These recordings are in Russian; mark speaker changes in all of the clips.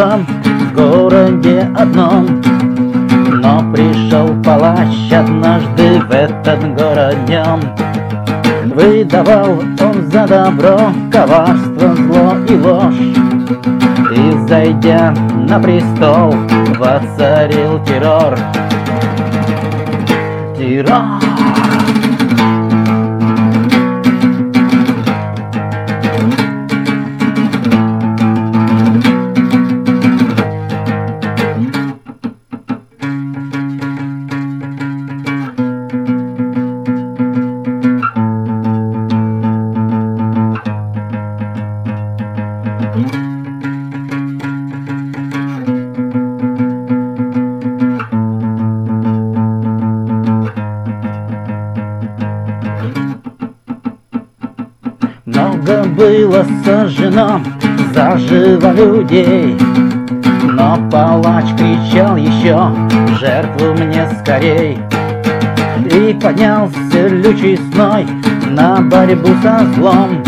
Speaker 1: было в городе одном. Но пришел палач однажды в этот город днем Выдавал он за добро коварство, зло и ложь. И, зайдя на престол, воцарил террор. Террор Много было сожжено заживо людей. Но палач кричал еще жертву мне скорей! И поднялся лючий сной на борьбу со злом.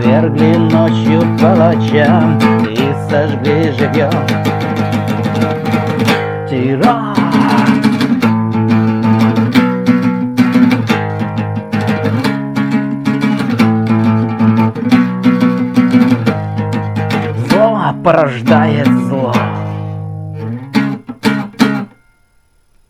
Speaker 1: Свергли ночью палача и сожгли живьем порождает зло.